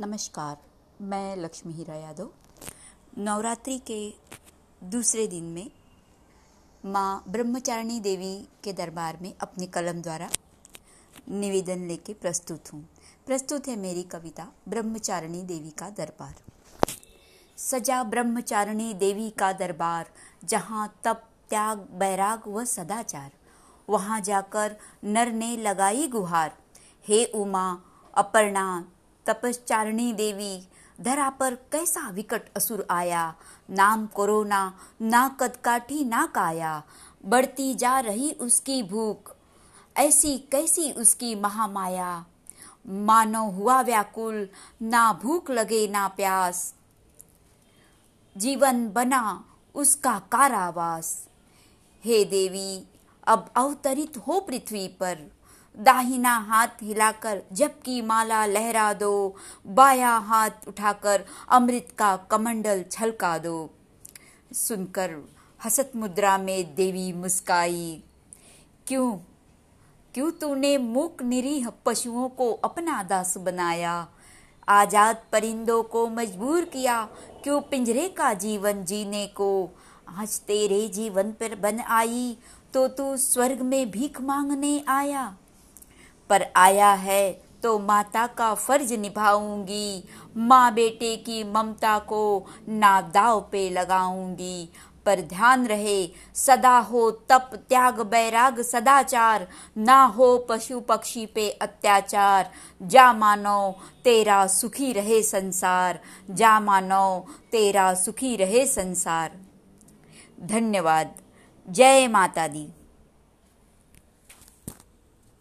नमस्कार, मैं लक्ष्मी हीरा यादव। नवरात्रि के दूसरे दिन में माँ ब्रह्मचारिणी देवी के दरबार में अपनी कलम द्वारा निवेदन लेके प्रस्तुत हूँ। प्रस्तुत है मेरी कविता, ब्रह्मचारिणी देवी का दरबार। सजा ब्रह्मचारिणी देवी का दरबार, जहाँ तप, त्याग, बैराग व सदाचार। वहाँ जाकर नर ने लगाई गुहार। हे उमा, अपर्णा तपस्चारिणी देवी, धरा पर कैसा विकट असुर आया? नाम कोरोना, ना कदकाठी ना काया। बढ़ती जा रही उसकी भूख, ऐसी कैसी उसकी महामाया। मानो हुआ व्याकुल, ना भूख लगे, ना प्यास। जीवन बना उसका कारावास। हे देवी, अब अवतरित हो पृथ्वी पर। दाहिना हाथ हिलाकर, जबकि माला लहरा दो, बाया हाथ उठाकर अमृत का कमंडल छलका दो। सुनकर हसत मुद्रा में देवी मुस्काई, क्यों? क्यों तूने मूक निरीह पशुओं को अपना दास बनाया? आज़ाद परिंदों को मजबूर किया, क्यों पिंजरे का जीवन जीने को? आज तेरे जीवन पर बन आई तो तू स्वर्ग में भीख मांगने आया। पर आया है तो माता का फ़र्ज़ निभाऊँगी। माँ बेटे की ममता को ना दाव पे लगाऊँगी। पर ध्यान रहे, सदा हो तप, त्याग, बैराग, सदाचार। ना हो पशु पक्षी पे अत्याचार। जा मानो, तेरा सुखी रहे संसार। जा मानो, तेरा सुखी रहे संसार। धन्यवाद। जय माता दी।